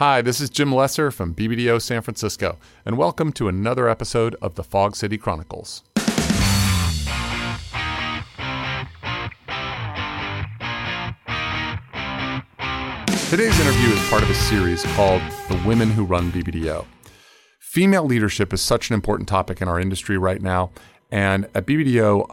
Hi, this is Jim Lesser from BBDO San Francisco, and welcome to another episode of the Fog City Chronicles. Today's interview is part of a series called The Women Who Run BBDO. Female leadership is such an important topic in our industry right now, and at BBDO,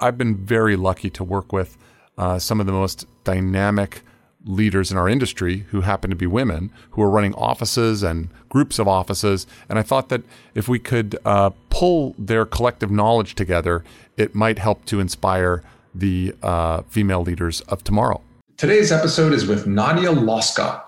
I've been very lucky to work with uh, some of the most dynamic leaders in our industry who happen to be women who are running offices and groups of offices. And I thought that if we could uh, pull their collective knowledge together, it might help to inspire the uh, female leaders of tomorrow. Today's episode is with Nadja Lossgott.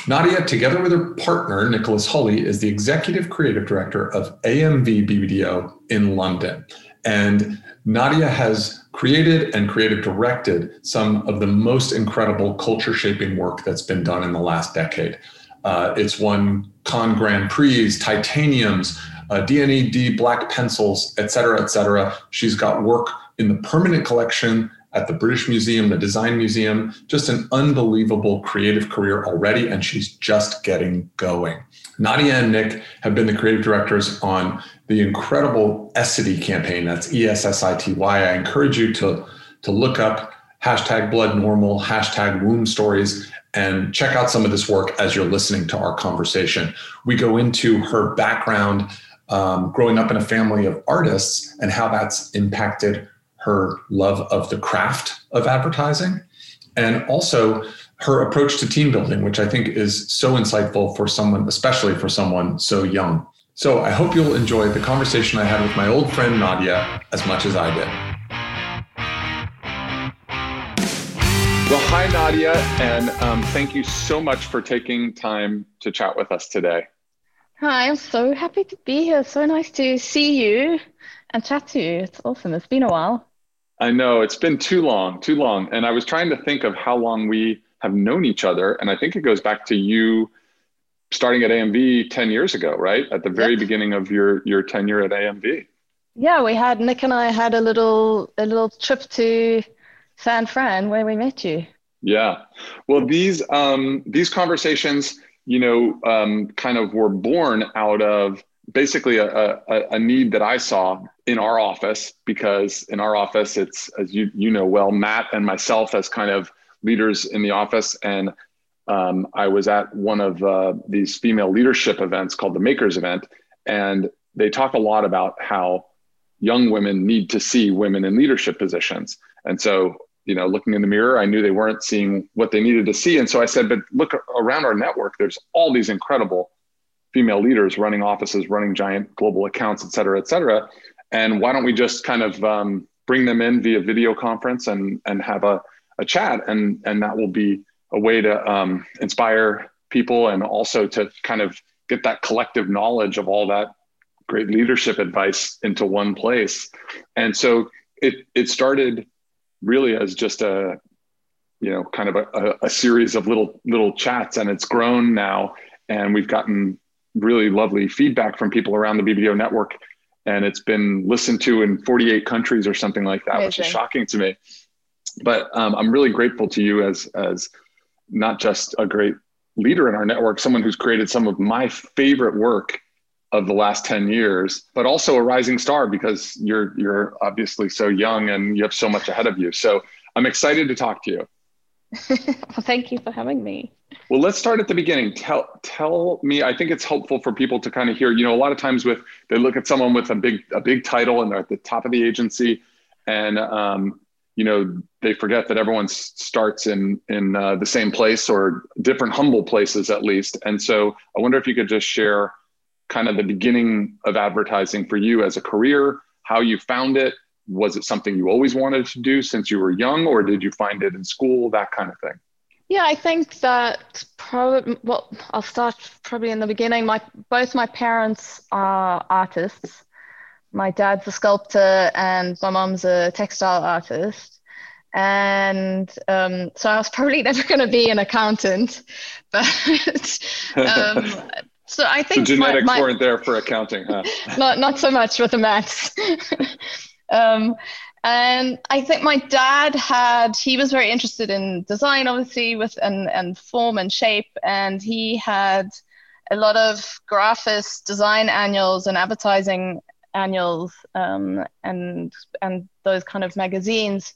Nadja, together with her partner, Nicholas Hulley, is the executive creative director of AMV BBDO in London. And Nadja has created and creative directed some of the most incredible culture shaping work that's been done in the last decade. Uh, it's won Cannes Grand Prix, Titaniums, uh, D&AD Black Pencils, et cetera, et cetera. She's got work in the permanent collection at the British Museum, the Design Museum, just an unbelievable creative career already, and she's just getting going. Nadja and Nick have been the creative directors on the incredible Essity campaign. That's E S S I T Y. I encourage you to, to look up hashtag blood normal, hashtag womb stories, and check out some of this work as you're listening to our conversation. We go into her background um, growing up in a family of artists and how that's impacted her love of the craft of advertising and also her approach to team building, which I think is so insightful for someone, especially for someone so young. So I hope you'll enjoy the conversation I had with my old friend Nadja as much as I did. Well, hi, Nadja, and um, thank you so much for taking time to chat with us today. Hi, I'm so happy to be here. So nice to see you and chat to you. It's awesome. It's been a while. I know it's been too long, too long. And I was trying to think of how long we have known each other. And I think it goes back to you starting at AMV 10 years ago, right? At the very yep. beginning of your, your tenure at AMV. Yeah, we had Nick and I had a little a little trip to San Fran where we met you. Yeah. Well, these um, these conversations, you know, um, kind of were born out of basically a, a, a, need that I saw in our office because in our office it's as you you know well Matt and myself as kind of leaders in the office and um, I was at one of uh, these female leadership events called the Makers event and they talk a lot about how young women need to see women in leadership positions. And so you know looking in the mirror I knew they weren't seeing what they needed to see. And so I said but look around our network. There's all these incredible female leaders running offices, running giant global accounts, et cetera, et cetera. And why don't we just kind of um, bring them in via video conference and and have a, a chat, and and that will be a way to um, inspire people and also to kind of get that collective knowledge of all that great leadership advice into one place. And so it it started really as just a you know kind of a, a, series of little little chats and it's grown now and we've gotten really lovely feedback from people around the BBDO network. And it's been listened to in 48 countries or something like that, Amazing. which is shocking to me. But um, I'm really grateful to you as, as not just a great leader in our network, someone who's created some of my favorite work of the last 10 years, but also a rising star because you're, you're obviously so young and you have so much ahead of you. So I'm excited to talk to you. well, thank you for having me. Well, let's start at the beginning. Tell tell me. I think it's helpful for people to kind of hear. You know, a lot of times with they look at someone with a big a big title and they're at the top of the agency, and um, you know they forget that everyone starts in in uh, the same place or different humble places at least. And so I wonder if you could just share kind of the beginning of advertising for you as a career, how you found it. Was it something you always wanted to do since you were young, or did you find it in school? That kind of thing. Yeah, I think that probably, well, I'll start probably in the beginning. My both my parents are artists. My dad's a sculptor and my mom's a textile artist. And um, so I was probably never going to be an accountant, but um, so I think the genetics my, my, weren't there for accounting, huh? not not so much with the maths. um, And I think my dad had, he was very interested in design, obviously, with and, and form and shape. And he had a lot of Graphis design annuals and advertising annuals um, and and those kind of magazines.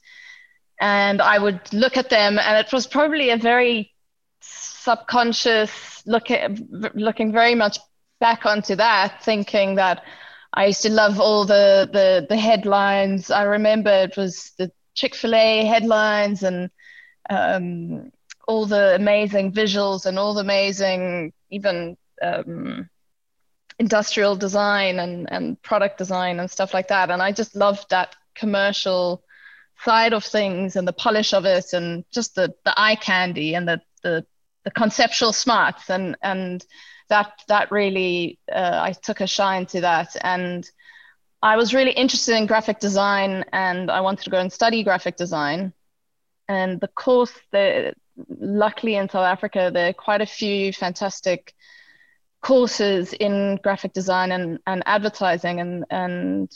And I would look at them, and it was probably a very subconscious look at, looking very much back onto that, thinking that I used to love all the the, the headlines. I remember it was the Chick Fil A headlines and um, all the amazing visuals and all the amazing even um, industrial design and, and product design and stuff like that. And I just loved that commercial side of things and the polish of it and just the, the eye candy and the, the, the conceptual smarts and, and that, that really, uh, I took a shine to that. And I was really interested in graphic design and I wanted to go and study graphic design. And the course, the, luckily in South Africa, there are quite a few fantastic courses in graphic design and, and advertising and and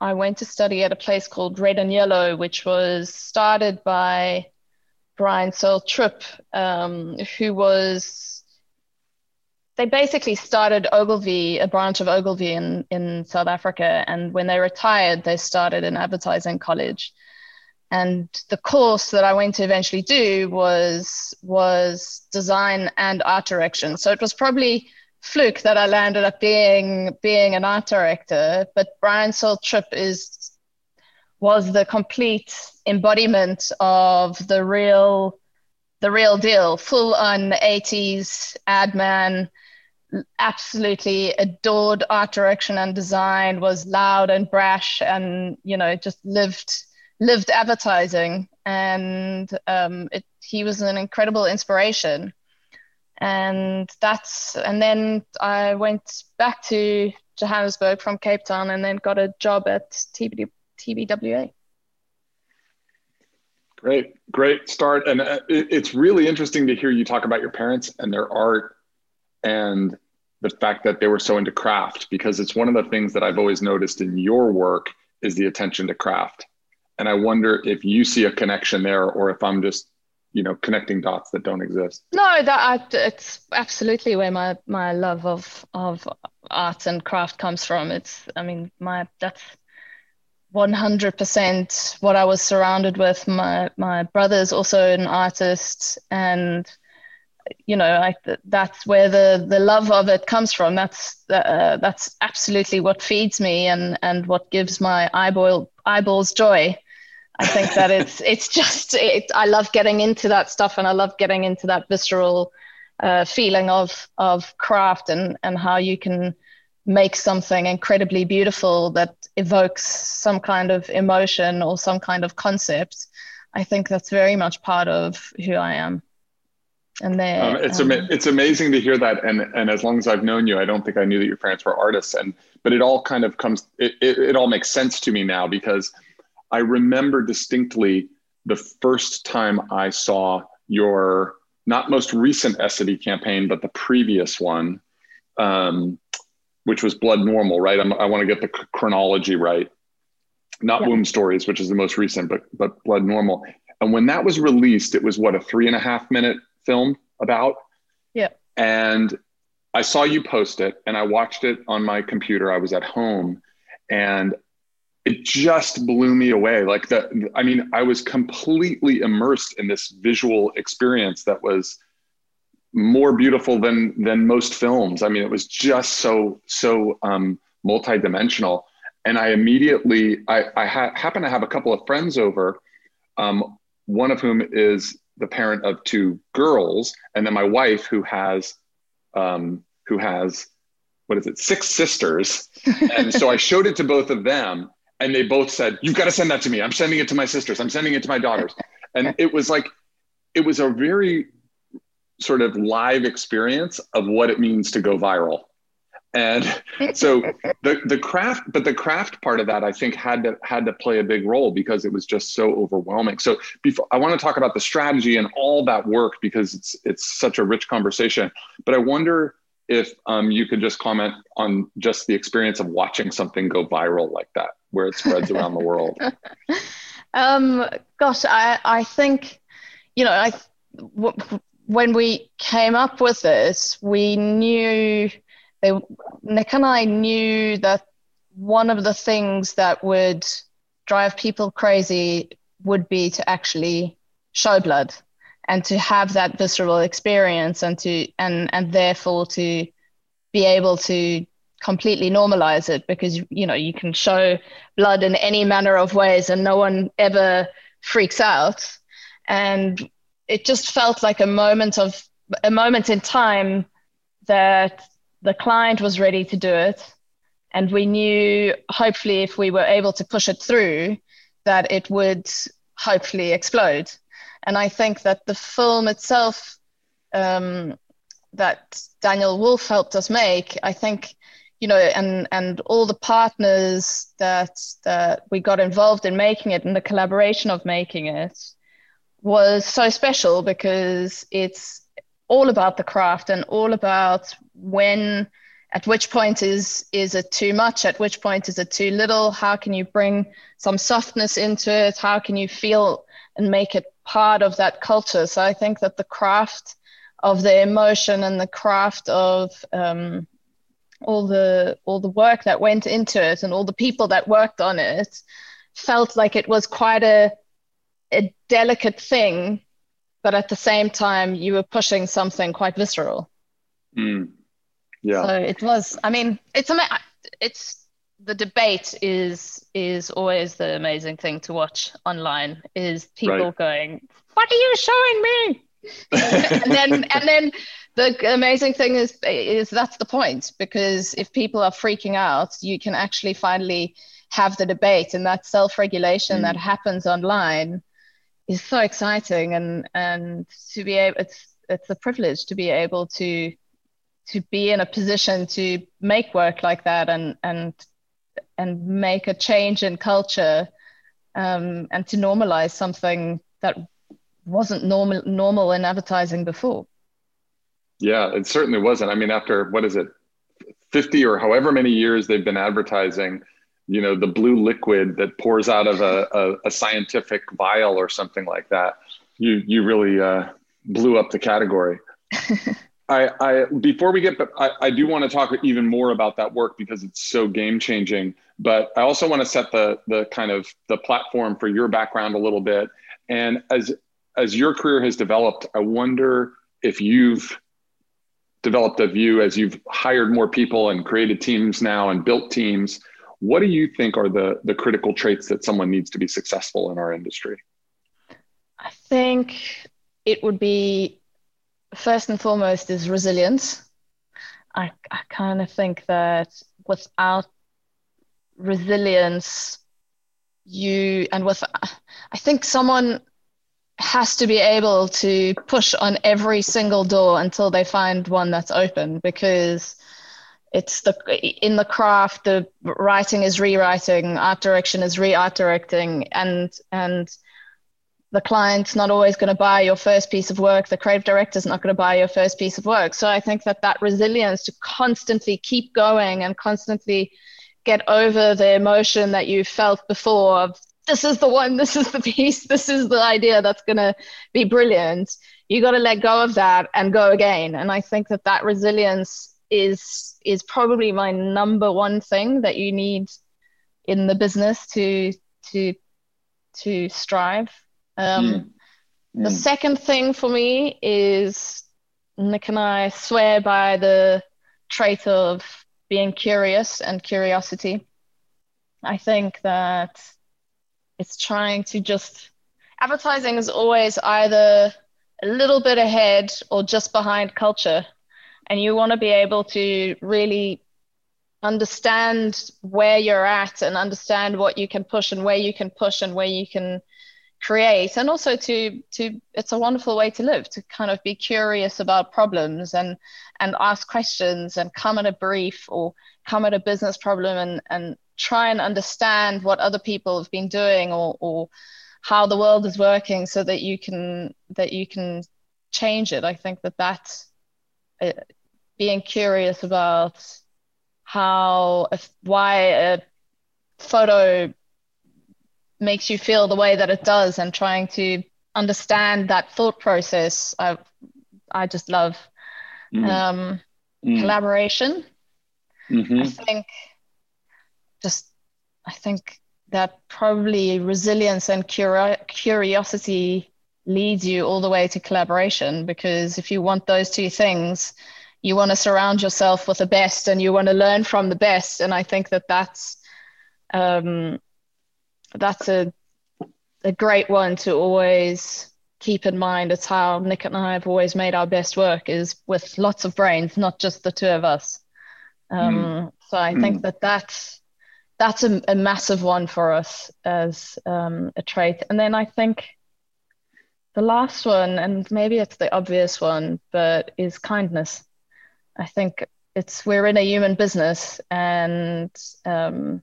I went to study at a place called Red and Yellow, which was started by Brian Searle Tripp, um, who was they basically started Ogilvy, a branch of Ogilvy in, in South Africa. And when they retired, they started an advertising college. And the course that I went to eventually do was was design and art direction. So it was probably fluke that I landed up being being an art director. But Brian Searle Tripp is was the complete embodiment of the real the real deal, full on 80s ad man, absolutely adored art direction and design, was loud and brash and, you know, just lived lived advertising. And um, it, he was an incredible inspiration and that's and then I went back to Johannesburg from Cape Town and then got a job at TBD, TBWA. Great, great start, and uh, it's really interesting to hear you talk about your parents and their art, and the fact that they were so into craft because it's one of the things that I've always noticed in your work is the attention to craft, and I wonder if you see a connection there or if I'm just you know connecting dots that don't exist. No that it's absolutely where my my love of of art and craft comes from. It's i mean my that's 100% what i was surrounded with. My my brother's also an artist and you know I, that's where the the love of it comes from. That's uh, that's absolutely what feeds me and and what gives my eyeball eyeballs joy I think that it's it's just it, I love getting into that stuff and I love getting into that visceral uh, feeling of of craft and and how you can make something incredibly beautiful that evokes some kind of emotion or some kind of concept. I think that's very much part of who I am. And there, um, it's um, it's amazing to hear that. And and as long as I've known you, I don't think I knew that your parents were artists. And but it all kind of comes. It it, it all makes sense to me now because I remember distinctly the first time I saw your not most recent Essity campaign, but the previous one, um, which was Blood Normal, right? I'm, i want to get the chronology right. Not yeah. Womb Stories, which is the most recent, but but Blood Normal. And when that was released, it was what a three and a half minute film about. Yeah. And I saw you post it, and I watched it on my computer. I was at home, and it just blew me away. Like the, I mean, I was completely immersed in this visual experience that was more beautiful than than most films. I mean, it was just so so um, multidimensional. And I immediately, I, I ha- happen to have a couple of friends over, um, one of whom is the parent of two girls, and then my wife who has, um, who has, what is it, six sisters. and so I showed it to both of them, and they both said, "You've got to send that to me. I'm sending it to my sisters. I'm sending it to my daughters." And it was like, it was a very sort of live experience of what it means to go viral. And so the the craft, but the craft part of that, I think, had to had to play a big role because it was just so overwhelming. So before I want to talk about the strategy and all that work because it's it's such a rich conversation. But I wonder if um, you could just comment on just the experience of watching something go viral like that. Where it spreads around the world? Um, gosh, I, I think, you know, I, w- when we came up with this, we knew, they, Nick and I knew that one of the things that would drive people crazy would be to actually show blood and to have that visceral experience and to and and therefore to be able to completely normalize it because you know you can show blood in any manner of ways and no one ever freaks out. And it just felt like a moment of a moment in time that the client was ready to do it. And we knew hopefully if we were able to push it through that it would hopefully explode. And i think that the film itself um, that daniel wolfe helped us make i think you know, and and all the partners that that we got involved in making it and the collaboration of making it was so special because it's all about the craft and all about when at which point is is it too much? At which point is it too little? How can you bring some softness into it? How can you feel and make it part of that culture? So i think that the craft of the emotion and the craft of um, all the all the work that went into it and all the people that worked on it felt like it was quite a a delicate thing but at the same time you were pushing something quite visceral mm. yeah so it was i mean it's it's the debate is is always the amazing thing to watch online is people right. going what are you showing me and then and then the amazing thing is is that's the point because if people are freaking out you can actually finally have the debate and that self-regulation mm. that happens online is so exciting and and to be able it's it's a privilege to be able to to be in a position to make work like that and and and make a change in culture um, and to normalize something that wasn't normal normal in advertising before yeah, it certainly wasn't. I mean, after what is it, 50 or however many years they've been advertising, you know, the blue liquid that pours out of a, a, a scientific vial or something like that, you you really uh, blew up the category. I, I before we get, but I, I do want to talk even more about that work because it's so game changing. But I also want to set the the kind of the platform for your background a little bit. And as as your career has developed, I wonder if you've developed a view as you've hired more people and created teams now and built teams what do you think are the the critical traits that someone needs to be successful in our industry? I think it would be first and foremost is resilience. I, I kind of think that without resilience you and with i think someone has to be able to push on every single door until they find one that's open because it's the in the craft the writing is rewriting art direction is re-art directing and and the client's not always going to buy your first piece of work. The creative director's not going to buy your first piece of work. So i think that that resilience to constantly keep going and constantly get over the emotion that you felt before of this is the one, this is the piece, this is the idea that's going to be brilliant. You got to let go of that and go again. And I think that that resilience is is probably my number one thing that you need in the business to to to strive. Um, mm. Mm. The second thing for me is Nick and I swear by the trait of being curious and curiosity. I think that it's trying to just advertising is always either a little bit ahead or just behind culture. And you want to be able to really understand where you're at and understand what you can push and where you can push and where you can create. And also to to it's a wonderful way to live to kind of be curious about problems and and ask questions and come at a brief or come at a business problem and and try and understand what other people have been doing or, or how the world is working so that you can that you can change it i think that that's uh, being curious about how if, why a photo makes you feel the way that it does and trying to understand that thought process i i just love mm. Um, mm. collaboration mm-hmm. i think just i think that probably resilience and curi- curiosity leads you all the way to collaboration because if you want those two things you want to surround yourself with the best and you want to learn from the best and i think that that's um, that's a a great one to always keep in mind it's how nick and i have always made our best work is with lots of brains not just the two of us um, mm. so i mm. think that that's that's a, a, massive one for us as um, a trait and then i think the last one and maybe it's the obvious one but is kindness I think it's we're in a human business and um,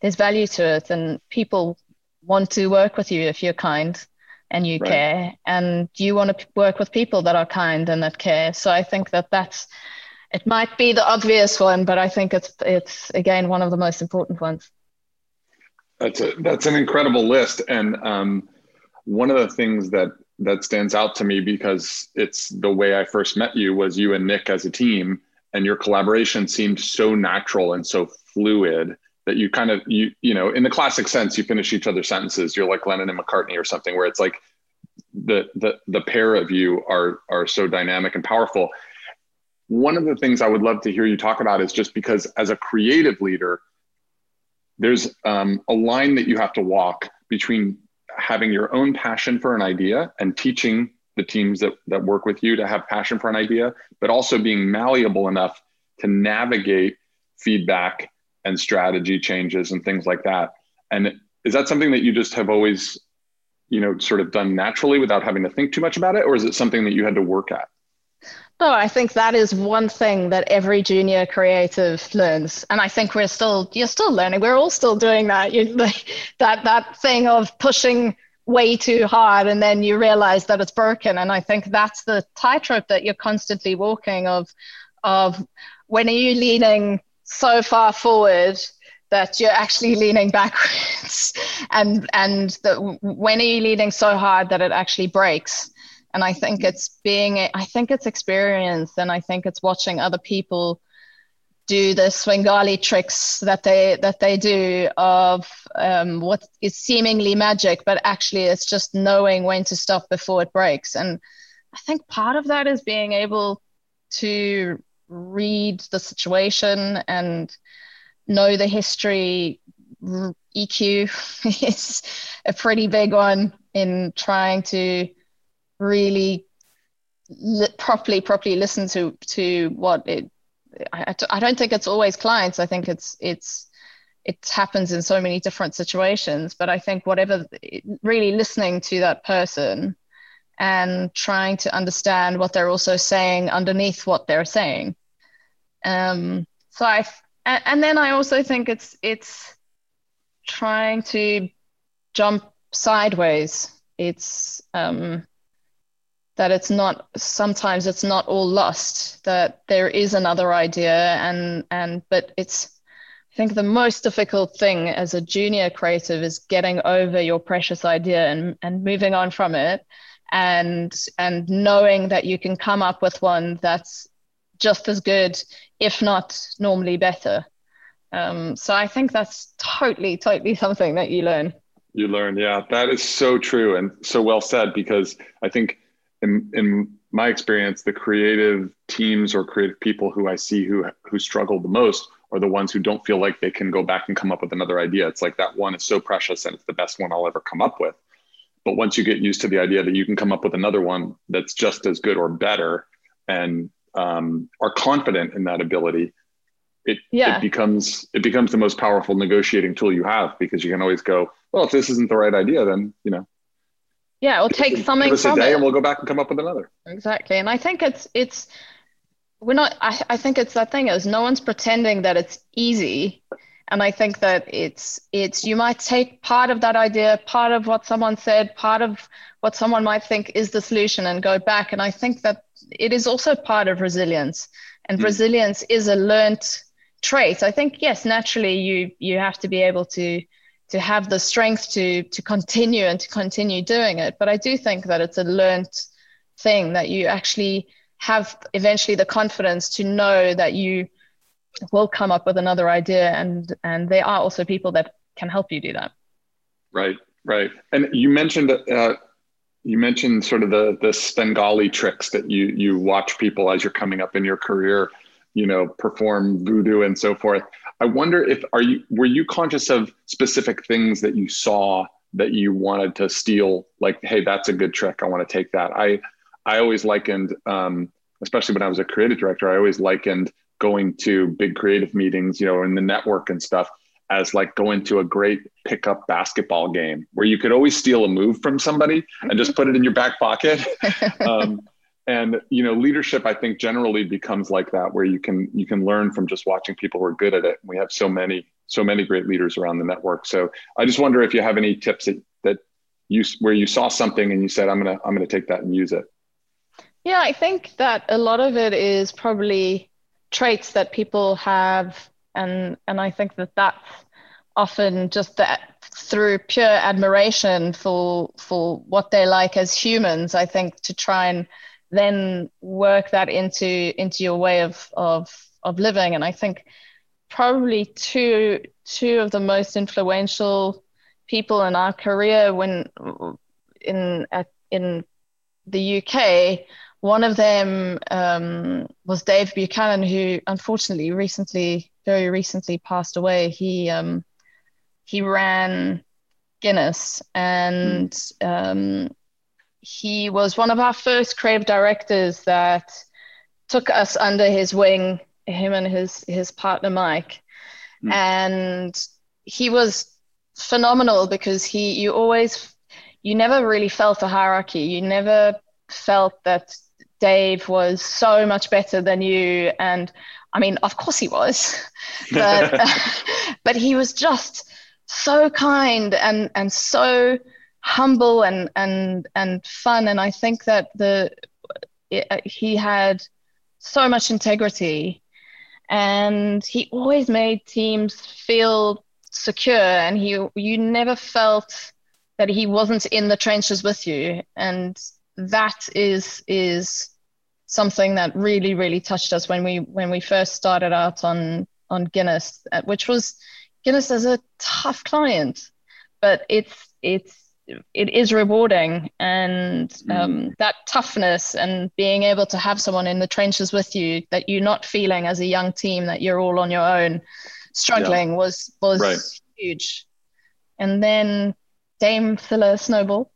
there's value to it, and people want to work with you if you're kind and you right. care, and you want to work with people that are kind and that care. So I think that that's it might be the obvious one, but I think it's it's again one of the most important ones. That's a that's an incredible list, and um, one of the things that that stands out to me because it's the way I first met you was you and Nick as a team and your collaboration seemed so natural and so fluid that you kind of you you know in the classic sense you finish each other's sentences. You're like Lennon and McCartney or something where it's like the the the pair of you are are so dynamic and powerful one of the things I would love to hear you talk about is just because as a creative leader there's um, a line that you have to walk between having your own passion for an idea and teaching the teams that, that work with you to have passion for an idea, but also being malleable enough to navigate feedback and strategy changes and things like that. And is that something that you just have always, you know, sort of done naturally without having to think too much about it? Or is it something that you had to work at? No, I think that is one thing that every junior creative learns, and I think we're still you're still learning. We're all still doing that. You, that that thing of pushing way too hard, and then you realize that it's broken. And I think that's the tightrope that you're constantly walking of of when are you leaning so far forward that you're actually leaning backwards, and and the, when are you leaning so hard that it actually breaks and i think it's being i think it's experience and i think it's watching other people do the svengali tricks that they that they do of um, what is seemingly magic but actually it's just knowing when to stop before it breaks. And i think part of that is being able to read the situation and know the history. Eq is a pretty big one in trying to really li- properly properly listen to to what it I, I don't think it's always clients. I think it's it's it happens in so many different situations. But i think whatever really listening to that person and trying to understand what they're also saying underneath what they're saying. Um so i and, and then i also think it's it's trying to jump sideways. It's um that it's not sometimes it's not all lost that there is another idea and and but it's i think the most difficult thing as a junior creative is getting over your precious idea and and moving on from it and and knowing that you can come up with one that's just as good if not normally better. Um, so i think that's totally totally something that you learn. You learn yeah. That is so true and so well said because i think in in my experience, the creative teams or creative people who I see who who struggle the most are the ones who don't feel like they can go back and come up with another idea. It's like that one is so precious and it's the best one I'll ever come up with. But once you get used to the idea that you can come up with another one that's just as good or better, and um, are confident in that ability, it, yeah. it becomes it becomes the most powerful negotiating tool you have because you can always go, well, if this isn't the right idea, then you know yeah we'll take something give us a day it. and we'll go back and come up with another exactly and i think it's it's we're not I, I think it's that thing is no one's pretending that it's easy and i think that it's it's you might take part of that idea part of what someone said part of what someone might think is the solution and go back and i think that it is also part of resilience and mm. resilience is a learned trait. I think yes, naturally you you have to be able to to have the strength to to continue and to continue doing it. But I do think that it's a learned thing that you actually have eventually the confidence to know that you will come up with another idea and and there are also people that can help you do that. Right right. And you mentioned uh, you mentioned sort of the the Svengali tricks that you you watch people as you're coming up in your career you know perform voodoo and so forth. I wonder if are you were you conscious of specific things that you saw that you wanted to steal? Like hey that's a good trick. I want to take that. I i always likened um, especially when i was a creative director i always likened going to big creative meetings you know in the network and stuff as like going to a great pickup basketball game where you could always steal a move from somebody and just put it in your back pocket. Um, and you know leadership i think generally becomes like that where you can you can learn from just watching people who are good at it. We have so many so many great leaders around the network. So i just wonder if you have any tips that, that you where you saw something and you said i'm gonna i'm gonna take that and use it. Yeah i think that a lot of it is probably traits that people have. And and i think that that's often just that through pure admiration for for what they like as humans i think to try and then work that into into your way of of of living. And I think probably two two of the most influential people in our career when in at, in the UK. One of them um, was Dave Buchanan, who unfortunately recently, very recently, passed away. He um, he ran Guinness, and mm. um, he was one of our first creative directors that took us under his wing, him and his his partner Mike, mm. and he was phenomenal because he you always you never really felt a hierarchy. You never felt that Dave was so much better than you, and I mean, of course he was, but but he was just so kind and and so humble and and and fun. And i think that the it, uh, he had so much integrity and he always made teams feel secure. And he you never felt that he wasn't in the trenches with you. And that is is something that really really touched us when we when we first started out on on Guinness uh, which was Guinness is a tough client but it's it's it is rewarding and mm. um, that toughness and being able to have someone in the trenches with you that you're not feeling as a young team that you're all on your own struggling yeah. was was right. huge and then dame Cilla snowball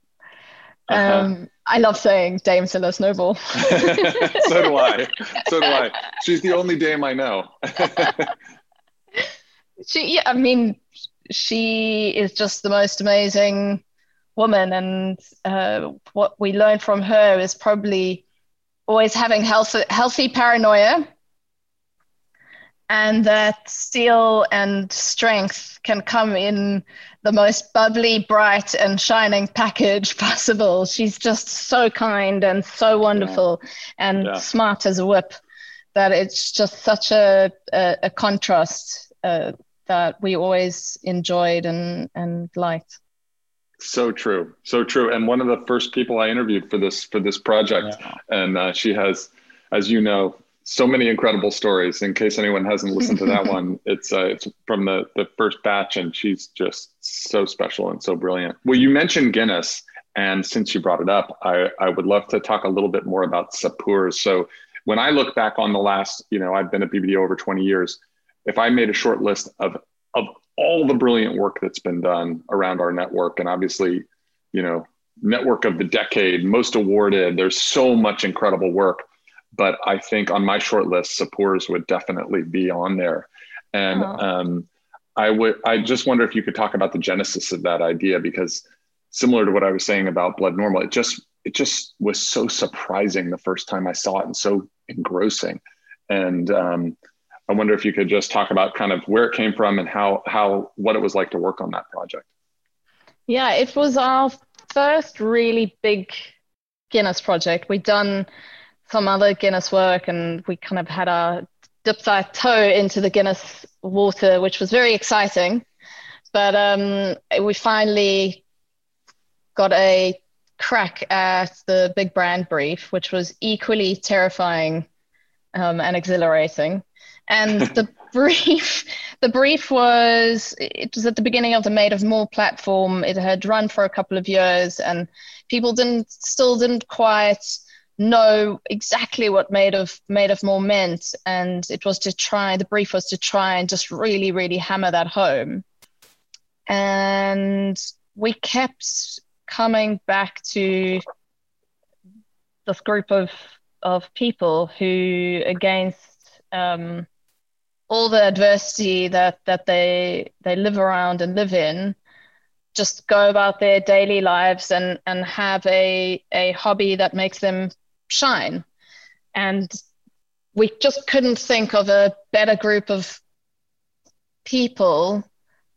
uh-huh. um, I love saying Dame Cilla Snowball. so do I. So do I. She's the only Dame I know. she, yeah, I mean, she is just the most amazing woman, and uh, what we learned from her is probably always having healthy, healthy paranoia, and that steel and strength can come in the most bubbly, bright, and shining package possible. She's just so kind and so wonderful yeah. and yeah. smart as a whip that it's just such a, a, a contrast uh, that we always enjoyed and, and liked. So true, so true. And one of the first people I interviewed for this for this project, yeah. and uh, she has, as you know, so many incredible stories. In case anyone hasn't listened to that one, it's uh, it's from the the first batch, and she's just so special and so brilliant. Well, you mentioned Guinness, and since you brought it up, I I would love to talk a little bit more about Sapeurs. So when I look back on the last, you know, I've been at BBDO over 20 years. If I made a short list of of all the brilliant work that's been done around our network. And obviously you know network of the decade most awarded. There's so much incredible work but i think on my short list Sapeurs would definitely be on there. And oh. um, i would i just wonder if you could talk about the genesis of that idea because similar to what i was saying about blood normal it just it just was so surprising the first time i saw it and so engrossing. And um, I wonder if you could just talk about kind of where it came from and how how what it was like to work on that project. Yeah, it was our first really big Guinness project. We'd done some other Guinness work and we kind of had our dipped our toe into the Guinness water, which was very exciting. But um, we finally got a crack at the big brand brief, which was equally terrifying um, and exhilarating. And the brief, the brief was it was at the beginning of the Made of More platform. It had run for a couple of years, and people didn't still didn't quite know exactly what made of made of more meant and it was to try the brief was to try and just really really hammer that home and we kept coming back to this group of of people who, against um, all the adversity that that they they live around and live in, just go about their daily lives and and have a a hobby that makes them shine. And we just couldn't think of a better group of people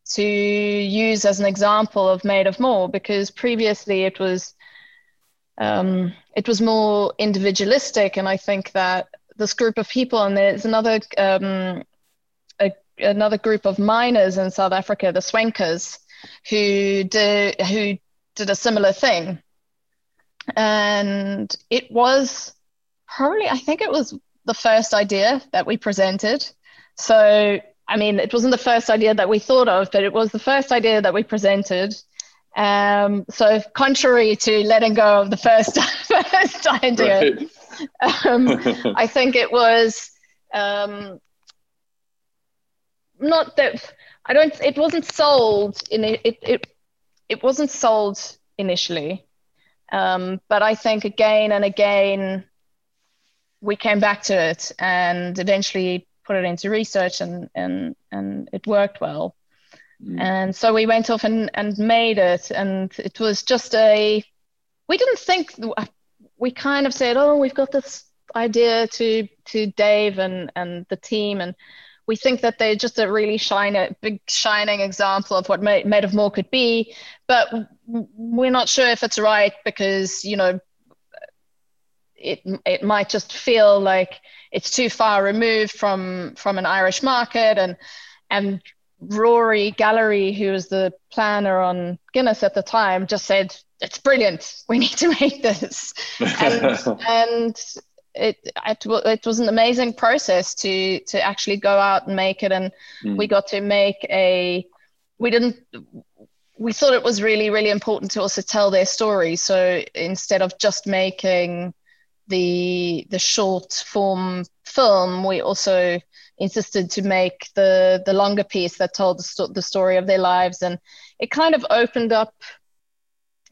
to use as an example of made of more because previously it was um, it was more individualistic and i think that this group of people and there's another um, another group of miners in south africa the Swenkers, who did who did a similar thing and it was probably i think it was the first idea that we presented so I mean, it wasn't the first idea that we thought of, but it was the first idea that we presented. Um, so, contrary to letting go of the first first idea, right. um, I think it was um, not that I don't. It wasn't sold in it. It it, it wasn't sold initially, um, but I think again and again we came back to it, and eventually put it into research and and and it worked well mm. and so we went off and and made it and it was just a we didn't think we kind of said oh we've got this idea to to dave and and the team and we think that they're just a really shiny, big shining example of what made, made of more could be but we're not sure if it's right because you know it it might just feel like it's too far removed from from an Irish market and and Rory Gallery, who was the planner on Guinness at the time, just said it's brilliant. We need to make this, and, and it, it it was an amazing process to to actually go out and make it, and mm. we got to make a. We didn't. We thought it was really really important to also tell their story. So instead of just making the the short form film, we also insisted to make the the longer piece that told the, sto- the story of their lives, and it kind of opened up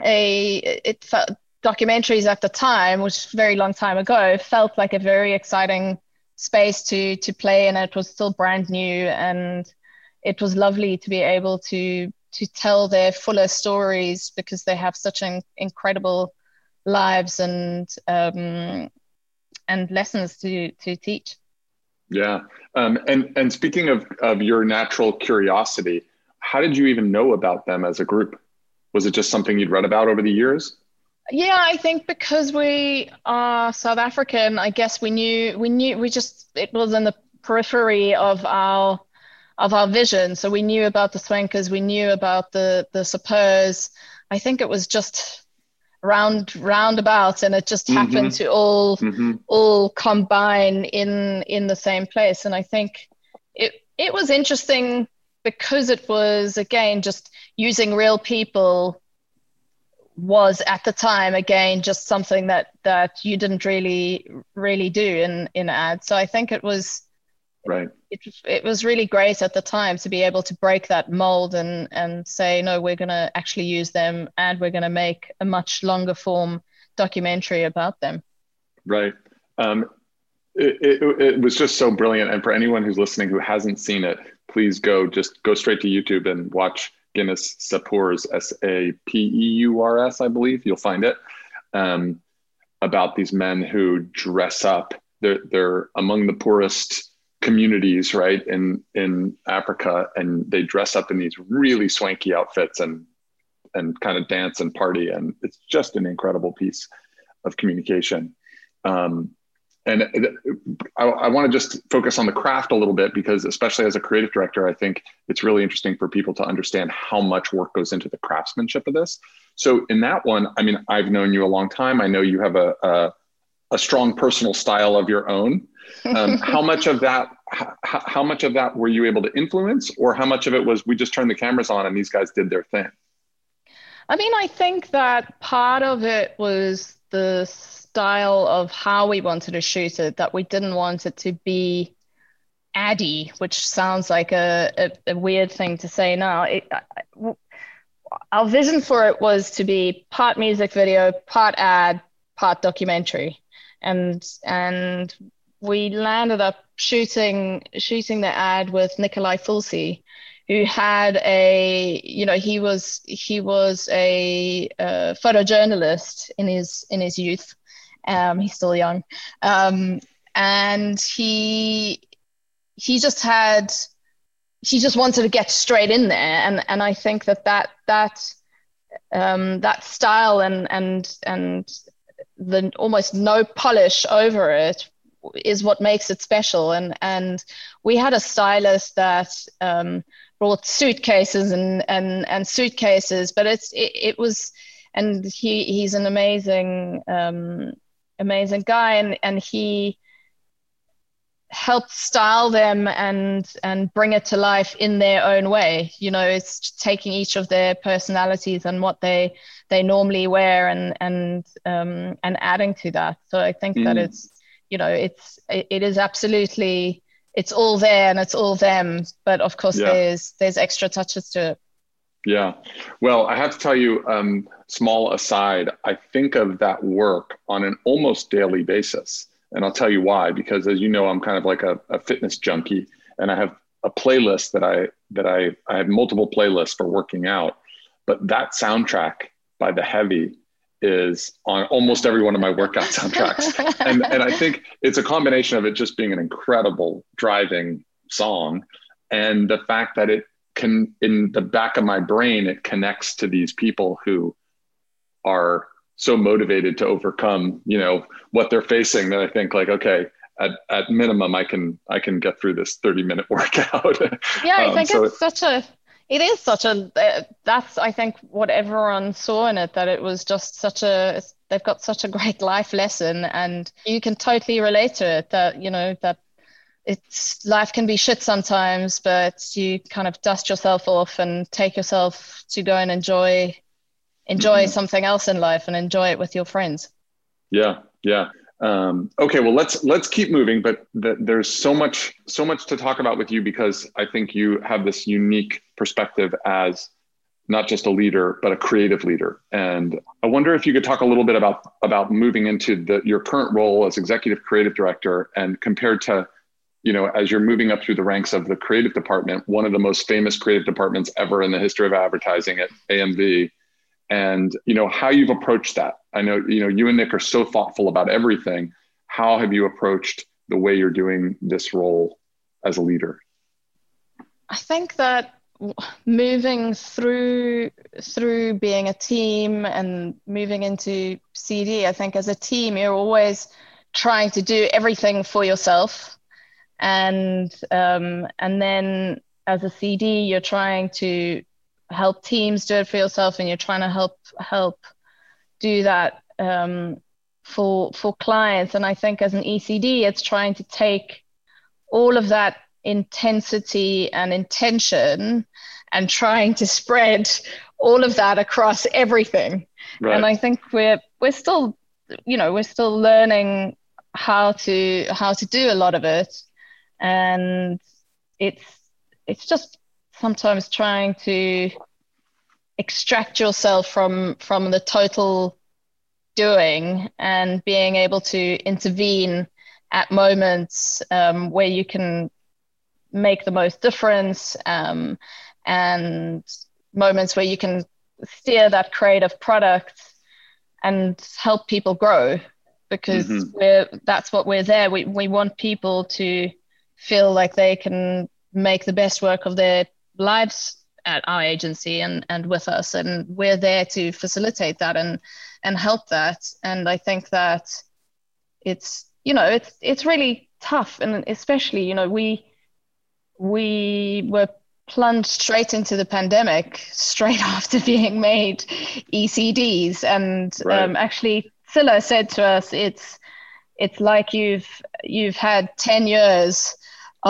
a it felt documentaries at the time, which very long time ago, felt like a very exciting space to to play in. It was still brand new, and it was lovely to be able to to tell their fuller stories because they have such an incredible lives and um, and lessons to to teach. Yeah, um, and and speaking of of your natural curiosity, how did you even know about them as a group? Was it just something you'd read about over the years? Yeah, I think because we are South African, I guess we knew we knew we just it was in the periphery of our of our vision. So we knew about the Swenkers, we knew about the the Sapeurs. I think it was just round roundabouts and it just mm-hmm. happened to all mm-hmm. all combine in in the same place and i think it it was interesting because it was again just using real people was at the time again just something that that you didn't really really do in in ads. So i think it was right. it, it was really great at the time to be able to break that mold and and say no we're going to actually use them and we're going to make a much longer form documentary about them. Right. Um, it, it, it was just so brilliant. And for anyone who's listening who hasn't seen it please go just go straight to youtube and watch guinness sapeurs s-a-p-e-u-r-s i believe. You'll find it um, about these men who dress up. They're, they're among the poorest communities right in in africa and they dress up in these really swanky outfits and and kind of dance and party and it's just an incredible piece of communication. Um, and I, I want to just focus on the craft a little bit because, especially as a creative director, I think it's really interesting for people to understand how much work goes into the craftsmanship of this. So, in that one, I mean, I've known you a long time. I know you have a, a, a strong personal style of your own. Um, how much of that? How, how much of that were you able to influence, or how much of it was we just turned the cameras on and these guys did their thing? I mean, I think that part of it was the style of how we wanted to shoot it, that we didn't want it to be addy, which sounds like a, a, a weird thing to say now. It, our vision for it was to be part music video, part ad, part documentary. And and we landed up shooting shooting the ad with Nicolai Fuglsig, who had a you know he was he was a, a photojournalist in his in his youth um, he's still young, um, and he he just had he just wanted to get straight in there, and and I think that that that um, that style and and and the almost no polish over it is what makes it special. And and we had a stylist that um, brought suitcases and and and suitcases, but it's it, it was, and he he's an amazing um, amazing guy, and and he helped style them and and bring it to life in their own way. You know, it's taking each of their personalities and what they they normally wear and and um, and adding to that. So I think mm. that it's you know it's it, it is absolutely it's all there and it's all them but of course yeah. there's there's extra touches to it yeah. Well, I have to tell you, um, small aside, I think of that work on an almost daily basis. And I'll tell you why, because as you know, I'm kind of like a, a fitness junkie and I have a playlist that I, that I, I have multiple playlists for working out, but that soundtrack by the heavy is on almost every one of my workout soundtracks. and, and I think it's a combination of it just being an incredible driving song and the fact that it can in the back of my brain it connects to these people who are so motivated to overcome you know what they're facing that i think like okay at, at minimum i can i can get through this 30 minute workout. Yeah i um, think so it's such a it is such a that's i think what everyone saw in it that it was just such a they've got such a great life lesson and you can totally relate to it that you know that it's life can be shit sometimes, but you kind of dust yourself off and take yourself to go and enjoy enjoy mm-hmm. something else in life and enjoy it with your friends. Yeah, yeah. Um, okay, well let's let's keep moving. But the, there's so much so much to talk about with you because I think you have this unique perspective as not just a leader but a creative leader. And I wonder if you could talk a little bit about about moving into the, your current role as executive creative director and compared to you know, as you're moving up through the ranks of the creative department, one of the most famous creative departments ever in the history of advertising at AMV, and you know how you've approached that. I know you know you and Nick are so thoughtful about everything. How have you approached the way you're doing this role as a leader? I think that moving through through being a team and moving into CD, I think as a team you're always trying to do everything for yourself and um, and then as a CD, you're trying to help teams do it for yourself, and you're trying to help help do that um, for for clients. And I think as an ECD, it's trying to take all of that intensity and intention and trying to spread all of that across everything. Right. And I think we're we're still, you know, we're still learning how to how to do a lot of it and it's it's just sometimes trying to extract yourself from from the total doing and being able to intervene at moments um, where you can make the most difference um, and moments where you can steer that creative product and help people grow because mm-hmm. we're that's what we're there we, we want people to feel like they can make the best work of their lives at our agency and, and with us and we're there to facilitate that and and help that. And i think that it's you know, it's it's really tough, and especially, you know, we we were plunged straight into the pandemic straight after being made ECDs, and right. um, actually, Scylla said to us, it's it's like you've you've had ten years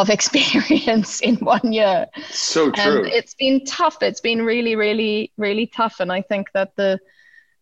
of experience in one year. So true. And it's been tough. It's been really, really, really tough. And I think that the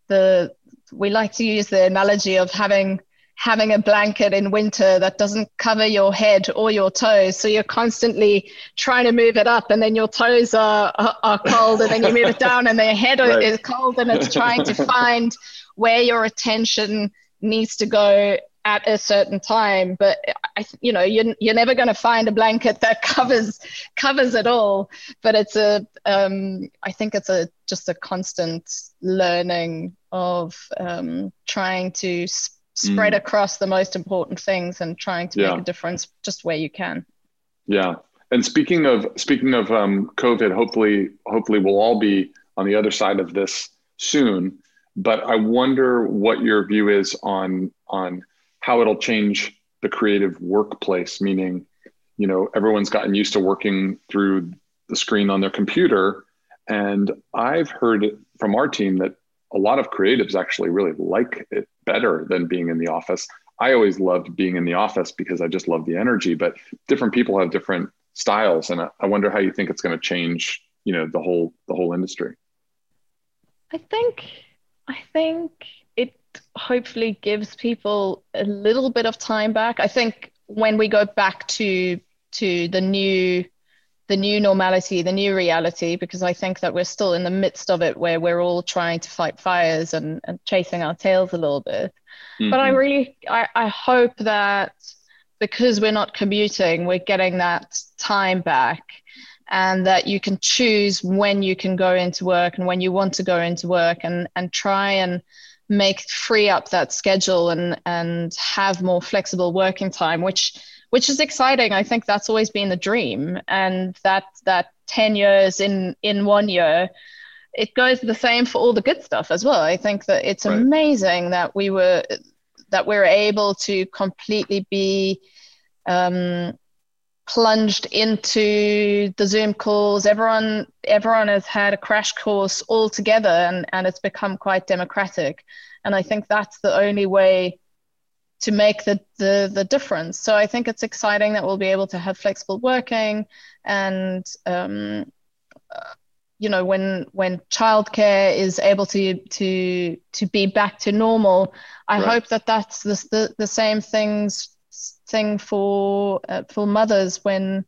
the we like to use the analogy of having having a blanket in winter that doesn't cover your head or your toes. So you're constantly trying to move it up, and then your toes are, are, are cold, and then you move it down, and the head right. is cold, and it's trying to find where your attention needs to go at a certain time. But I, you know, you're, you're never going to find a blanket that covers covers it all. But it's a, um, I think it's a just a constant learning of um, trying to spread mm. across the most important things and trying to yeah. make a difference just where you can. Yeah. And speaking of speaking of um, COVID, hopefully hopefully we'll all be on the other side of this soon. But I wonder what your view is on on how it'll change the creative workplace. Meaning, you know, everyone's gotten used to working through the screen on their computer, and I've heard from our team that a lot of creatives actually really like it better than being in the office. I always loved being in the office because I just love the energy, but different people have different styles. And I wonder how you think it's going to change, you know, the whole, the whole industry. I think, I think hopefully gives people a little bit of time back. I think when we go back to, to the new the new normality, the new reality, because I think that we're still in the midst of it where we're all trying to fight fires and, and chasing our tails a little bit. Mm-hmm. But I mm-hmm. really, I, I hope that because we're not commuting, we're getting that time back and that you can choose when you can go into work and when you want to go into work and, and try and make free up that schedule and, and have more flexible working time, which which is exciting. I think that's always been the dream, and that that ten years in in one year, it goes the same for all the good stuff as well. I think that it's right. amazing that we were that we're able to completely be um, plunged into the Zoom calls. Everyone everyone has had a crash course all together, and and it's become quite democratic. And I think that's the only way to make the, the, the difference. So I think it's exciting that we'll be able to have flexible working and um, uh, you know when when childcare is able to to to be back to normal i right. hope that that's the, the, the same things thing for uh, for mothers when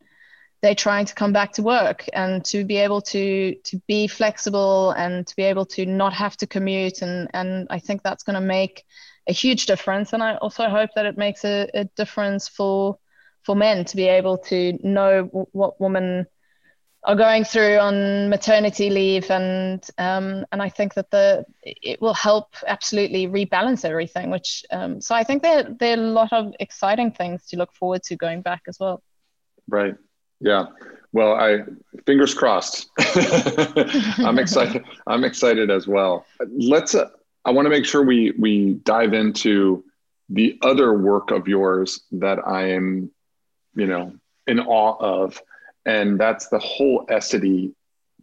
they're trying to come back to work and to be able to to be flexible and to be able to not have to commute and and i think that's going to make a huge difference. And I also hope that it makes a, a difference for for men to be able to know w- what women are going through on maternity leave and um, and I think that the it will help absolutely rebalance everything which um, so I think there there are a lot of exciting things to look forward to going back as well. Right. Yeah. Well I fingers crossed. I'm excited I'm excited as well. Let's uh, I want to make sure we we dive into the other work of yours that I am, you know, in awe of, and that's the whole Essity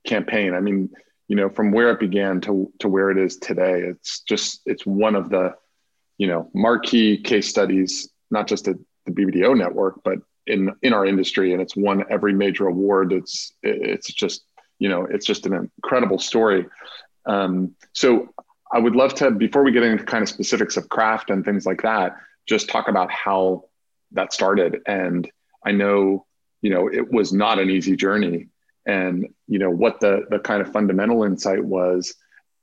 campaign. I mean, you know, from where it began to to where it is today, it's just it's one of the, you know, marquee case studies, not just at the BBDO network, but in in our industry, and it's won every major award. It's it's just you know, it's just an incredible story. Um, so I would love to, before we get into kind of specifics of craft and things like that, just talk about how that started. And I know, you know, it was not an easy journey. And, you know, what the the kind of fundamental insight was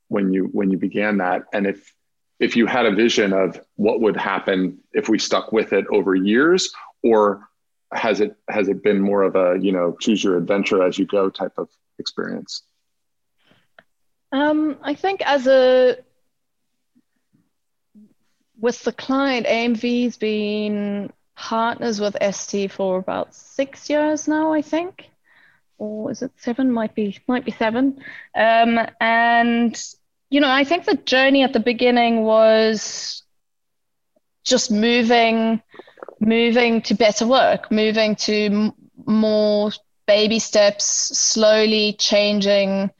when you when you began that. And if if you had a vision of what would happen if we stuck with it over years, or has it has it been more of a, you know, choose your adventure as you go type of experience? Um, I think as a with the client, AMV's been partners with Essity for about six years now, I think, or is it seven? Might be might be seven. Um, and you know, I think the journey at the beginning was just moving moving to better work, moving to m- more baby steps, slowly changing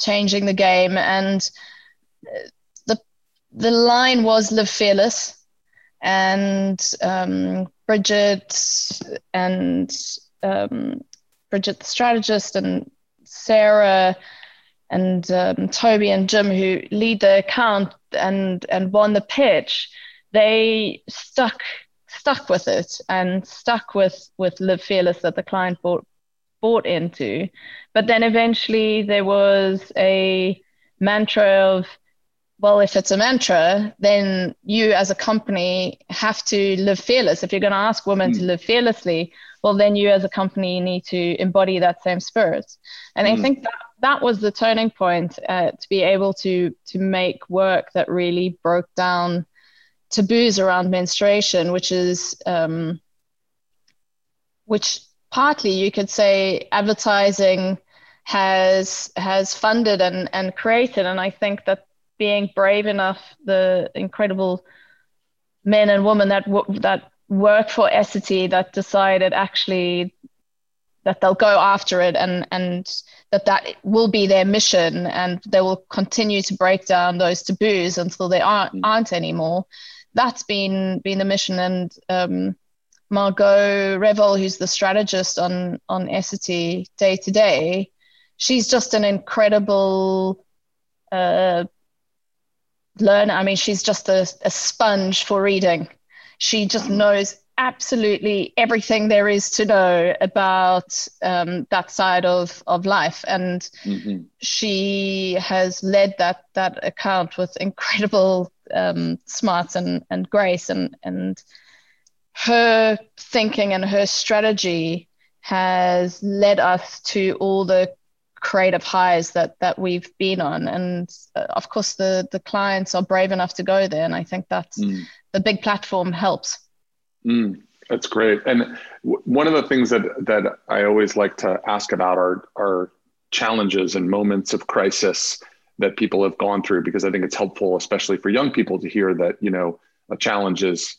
changing the game and the the line was live fearless and um, Bridget and um, Bridget the strategist and Sarah and um, Toby and Jim who lead the account and and won the pitch, they stuck stuck with it and stuck with with Live Fearless that the client bought bought into. But then eventually there was a mantra of well, if it's a mantra, then you as a company have to live fearless. If you're going to ask women mm. to live fearlessly, well, then you as a company need to embody that same spirit. And mm. I think that that was the turning point uh, to be able to to make work that really broke down taboos around menstruation, which is um, which partly you could say advertising has has funded and and created, and I think that being brave enough, the incredible men and women that w- that work for Essity that decided actually that they'll go after it and and that that will be their mission and they will continue to break down those taboos until they aren't mm. aren't anymore. That's been been the mission and um, Margot Revel, who's the strategist on on Essity day to day, she's just an incredible uh, learn. I mean, she's just a, a sponge for reading. She just knows absolutely everything there is to know about um, that side of, of life. And mm-hmm. she has led that, that account with incredible um, smarts and, and grace. And, and her thinking and her strategy has led us to all the creative highs that that we've been on. And uh, of course the the clients are brave enough to go there. And i think that's mm. the big platform helps. Mm, that's great. And w- one of the things that that i always like to ask about are are challenges and moments of crisis that people have gone through because i think it's helpful especially for young people to hear that you know a challenge is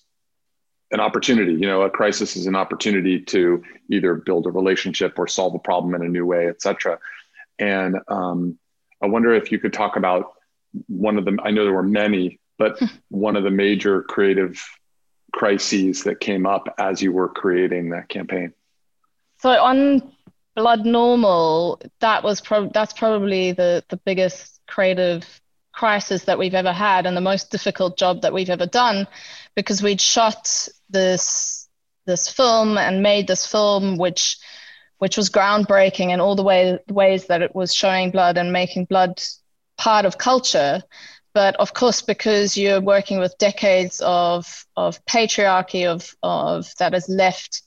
an opportunity. You know a crisis is an opportunity to either build a relationship or solve a problem in a new way etc and um, I wonder if you could talk about one of them. I know there were many, but one of the major creative crises that came up as you were creating that campaign. So on Blood Normal, that was pro- that's probably the the biggest creative crisis that we've ever had and the most difficult job that we've ever done because we'd shot this this film and made this film which which was groundbreaking in all the way, ways that it was showing blood and making blood part of culture. But of course, because you're working with decades of, of patriarchy, of, of that has left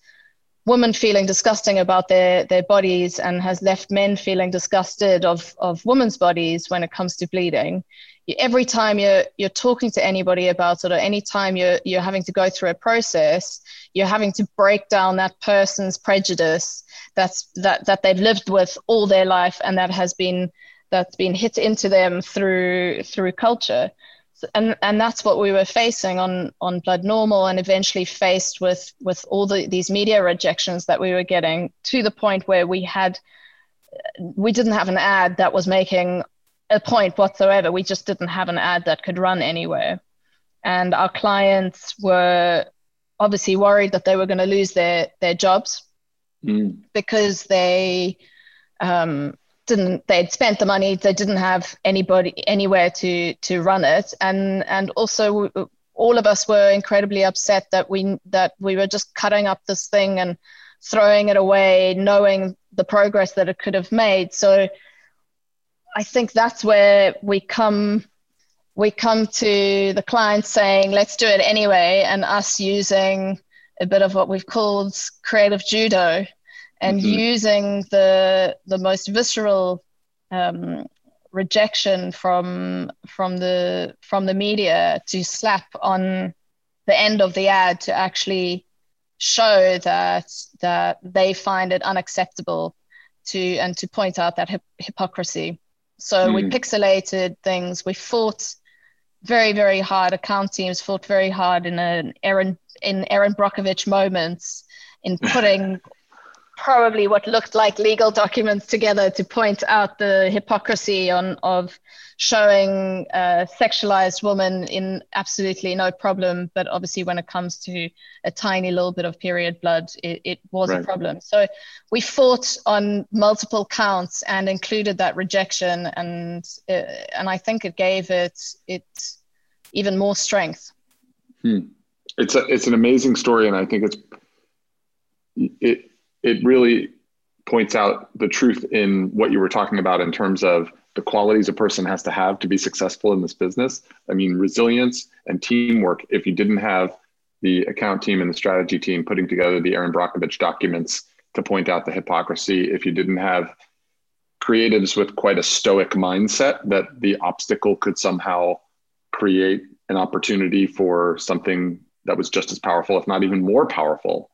women feeling disgusting about their, their bodies and has left men feeling disgusted of, of women's bodies when it comes to bleeding. Every time you're, you're talking to anybody about it, or any time you're, you're having to go through a process, you're having to break down that person's prejudice that's that that they've lived with all their life and that has been that's been hit into them through through culture. And and that's what we were facing on on blood normal and eventually faced with with all the, these media rejections that we were getting to the point where we had we didn't have an ad that was making a point whatsoever. We just didn't have an ad that could run anywhere. And our clients were obviously worried that they were going to lose their their jobs mm. because they um, didn't they'd spent the money. They didn't have anybody anywhere to to run it. And and also all of us were incredibly upset that we that we were just cutting up this thing and throwing it away knowing the progress that it could have made. So i think that's where we come we come to the client saying let's do it anyway and us using a bit of what we've called creative judo and mm-hmm. using the the most visceral um, rejection from from the from the media to slap on the end of the ad to actually show that that they find it unacceptable to and to point out that hip- hypocrisy so mm. we pixelated things we fought very, very hard. Account teams fought very hard in an Erin in Erin Brockovich moments in putting probably what looked like legal documents together to point out the hypocrisy on of showing a sexualized woman in absolutely no problem. But obviously when it comes to a tiny little bit of period blood it, it was right. a problem. So we fought on multiple counts and included that rejection. And uh, and i think it gave it it even more strength. Hmm. it's a it's an amazing story. And i think it's it it really points out the truth in what you were talking about in terms of the qualities a person has to have to be successful in this business. I mean, resilience and teamwork. If you didn't have the account team and the strategy team putting together the Erin Brockovich documents to point out the hypocrisy, if you didn't have creatives with quite a stoic mindset that the obstacle could somehow create an opportunity for something that was just as powerful, if not even more powerful,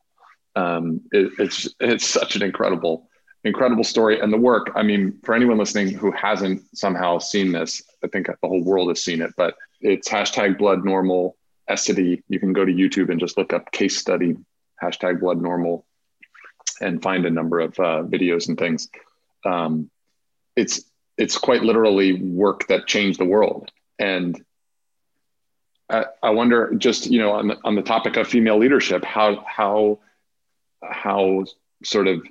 um, it, it's it's such an incredible incredible story. And the work i mean for anyone listening who hasn't somehow seen this i think the whole world has seen it but it's hashtag blood normal essity you can go to youtube and just look up case study hashtag blood normal and find a number of uh, videos and things. Um, it's it's quite literally work that changed the world. And I, I wonder just you know on the, on the topic of female leadership how how how sort of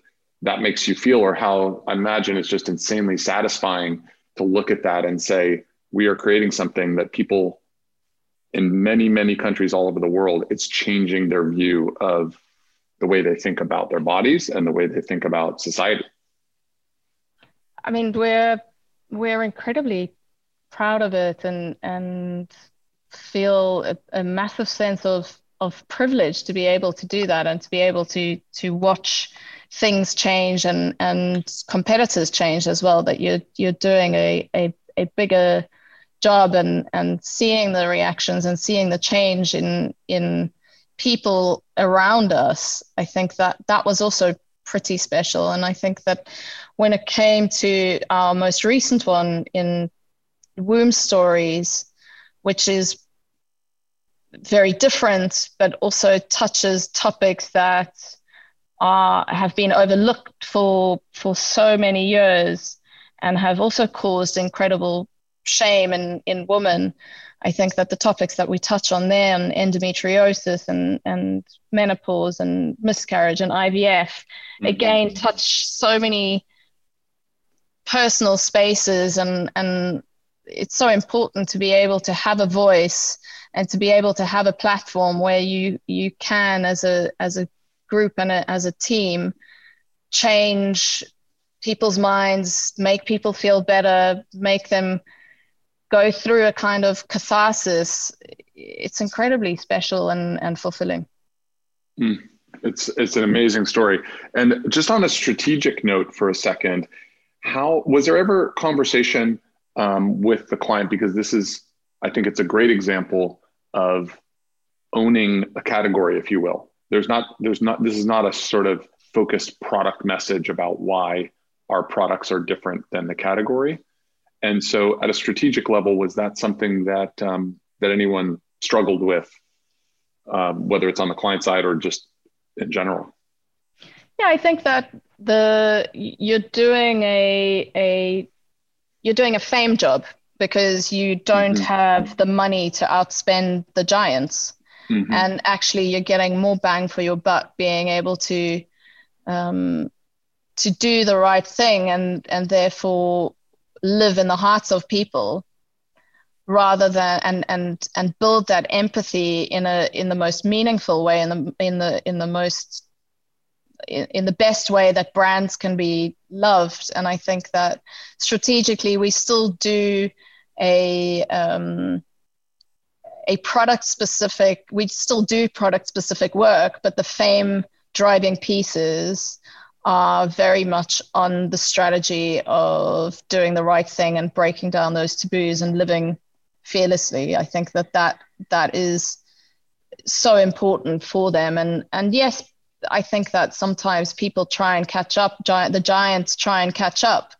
that makes you feel or how I imagine it's just insanely satisfying to look at that and say, we are creating something that people in many, many countries all over the world, it's changing their view of the way they think about their bodies and the way they think about society. I mean, we're we're incredibly proud of it and and feel a, a massive sense of of privilege to be able to do that and to be able to to watch things change and and competitors change as well that you're you're doing a a, a bigger job and and seeing the reactions and seeing the change in in people around us. I think that that was also pretty special. And i think that when it came to our most recent one in womb stories which is very different, but also touches topics that are have been overlooked for for so many years and have also caused incredible shame in, in women. I think that the topics that we touch on there, and endometriosis and, and menopause and miscarriage and IVF, mm-hmm. again, touch so many personal spaces and, and it's so important to be able to have a voice and to be able to have a platform where you you can as a as a group and a, as a team change people's minds make people feel better make them go through a kind of catharsis. It's incredibly special and, and fulfilling. Mm, it's it's an amazing story. And just on a strategic note for a second how was there ever conversation um, with the client? Because this is i think it's a great example of owning a category if you will. There's not there's not this is not a sort of focused product message about why our products are different than the category. And so at a strategic level was that something that um, that anyone struggled with um, whether it's on the client side or just in general? Yeah i think that the you're doing a a you're doing a fame job because you don't mm-hmm. have the money to outspend the giants. Mm-hmm. And actually, you're getting more bang for your buck being able to um, to do the right thing and and therefore live in the hearts of people rather than and and and build that empathy in a in the most meaningful way in the in the in the most in, in the best way that brands can be loved. And I think that strategically, we still do a um, a product specific. We still do product specific work, but the fame driving pieces are very much on the strategy of doing the right thing and breaking down those taboos and living fearlessly. I think that that that is so important for them. And and yes, I think that sometimes people try and catch up. Giant, the giants try and catch up,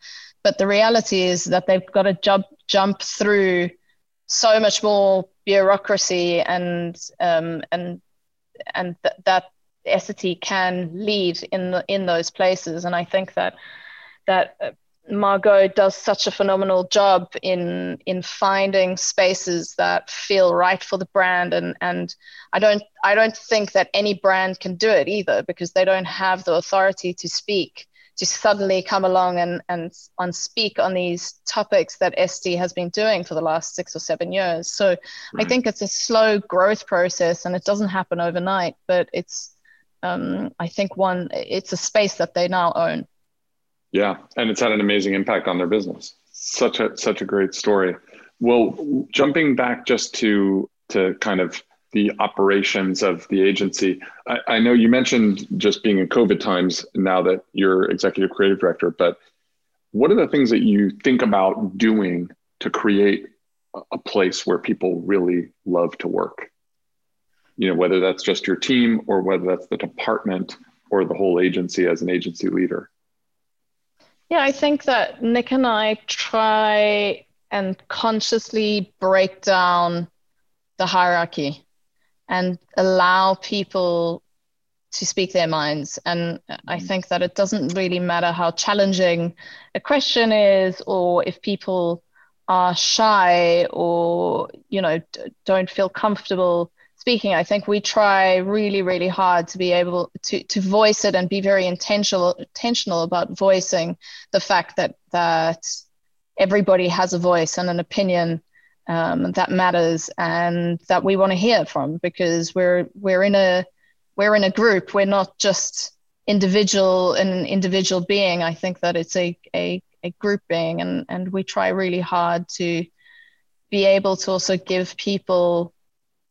but the reality is that they've got to jump jump through so much more bureaucracy and um, and and th- that Essity can lead in the, in those places. And I think that that uh, Margot does such a phenomenal job in in finding spaces that feel right for the brand and and I don't I don't think that any brand can do it either because they don't have the authority to speak to suddenly come along and and, and speak on these topics that Essity has been doing for the last six or seven years. So right. I think it's a slow growth process and it doesn't happen overnight, but it's um, I think one it's a space that they now own. Yeah, and it's had an amazing impact on their business. Such a such a great story. Well, jumping back just to to kind of the operations of the agency. I, I, know you mentioned just being in COVID times now that you're executive creative director, but what are the things that you think about doing to create a place where people really love to work? You know, whether that's just your team or whether that's the department or the whole agency as an agency leader. Yeah, I think that Nick and I try and consciously break down the hierarchy and allow people to speak their minds. And I mm. think that it doesn't really matter how challenging a question is or if people are shy or, you know, d- don't feel comfortable speaking, I think we try really, really hard to be able to, to voice it and be very intentional intentional about voicing the fact that that everybody has a voice and an opinion um, that matters and that we want to hear from because we're we're in a we're in a group. We're not just individual an individual being. I think that it's a, a, a group being and, and we try really hard to be able to also give people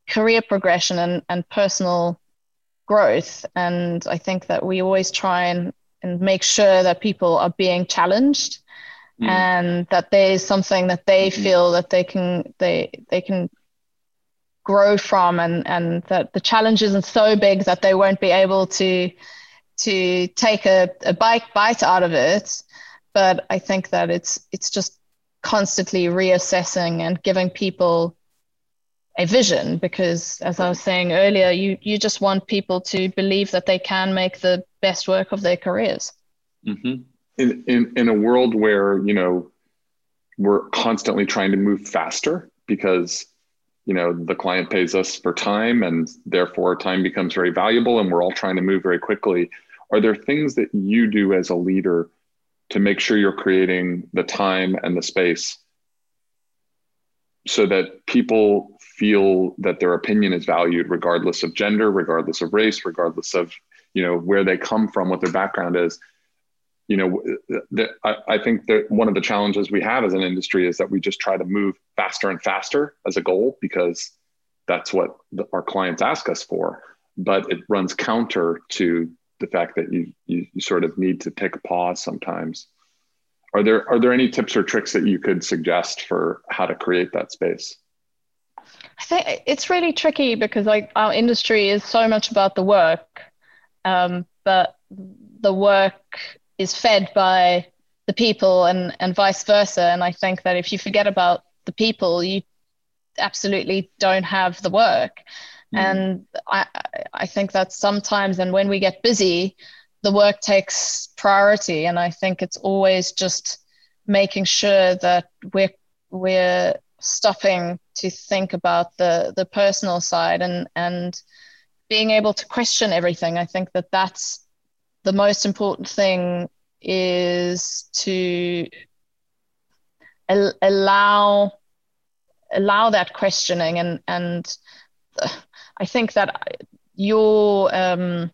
career progression and, and personal growth. And I think that we always try and, and make sure that people are being challenged mm. and that there is something that they mm-hmm. feel that they can they they can grow from and and that the challenge isn't so big that they won't be able to to take a, a bite bite out of it. But I think that it's it's just constantly reassessing and giving people a vision because as i was saying earlier you you just want people to believe that they can make the best work of their careers mm-hmm. In, in in a world where you know we're constantly trying to move faster because you know the client pays us for time and therefore time becomes very valuable and we're all trying to move very quickly. Are there things that you do as a leader to make sure you're creating the time and the space so that people feel that their opinion is valued regardless of gender regardless of race regardless of you know where they come from what their background is you know the, I, I think that one of the challenges we have as an industry is that we just try to move faster and faster as a goal because that's what the, our clients ask us for. But it runs counter to the fact that you, you, you sort of need to take a pause sometimes. Are there are there any tips or tricks that you could suggest for how to create that space? I think it's really tricky because like our industry is so much about the work, um, but the work is fed by the people and and vice versa. And I think that if you forget about the people, you absolutely don't have the work. Mm. And I I think that sometimes and when we get busy, the work takes priority. And I think it's always just making sure that we're we're stopping to think about the the personal side and and being able to question everything i think that that's the most important thing is to al- allow allow that questioning and and i think that your um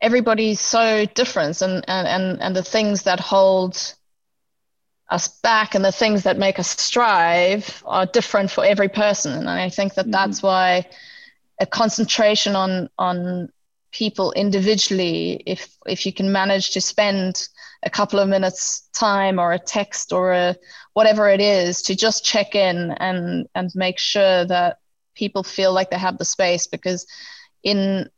everybody's so different and and and, and the things that hold us back and the things that make us strive are different for every person and i think that mm-hmm. that's why a concentration on on people individually if if you can manage to spend a couple of minutes time or a text or a whatever it is to just check in and and make sure that people feel like they have the space because in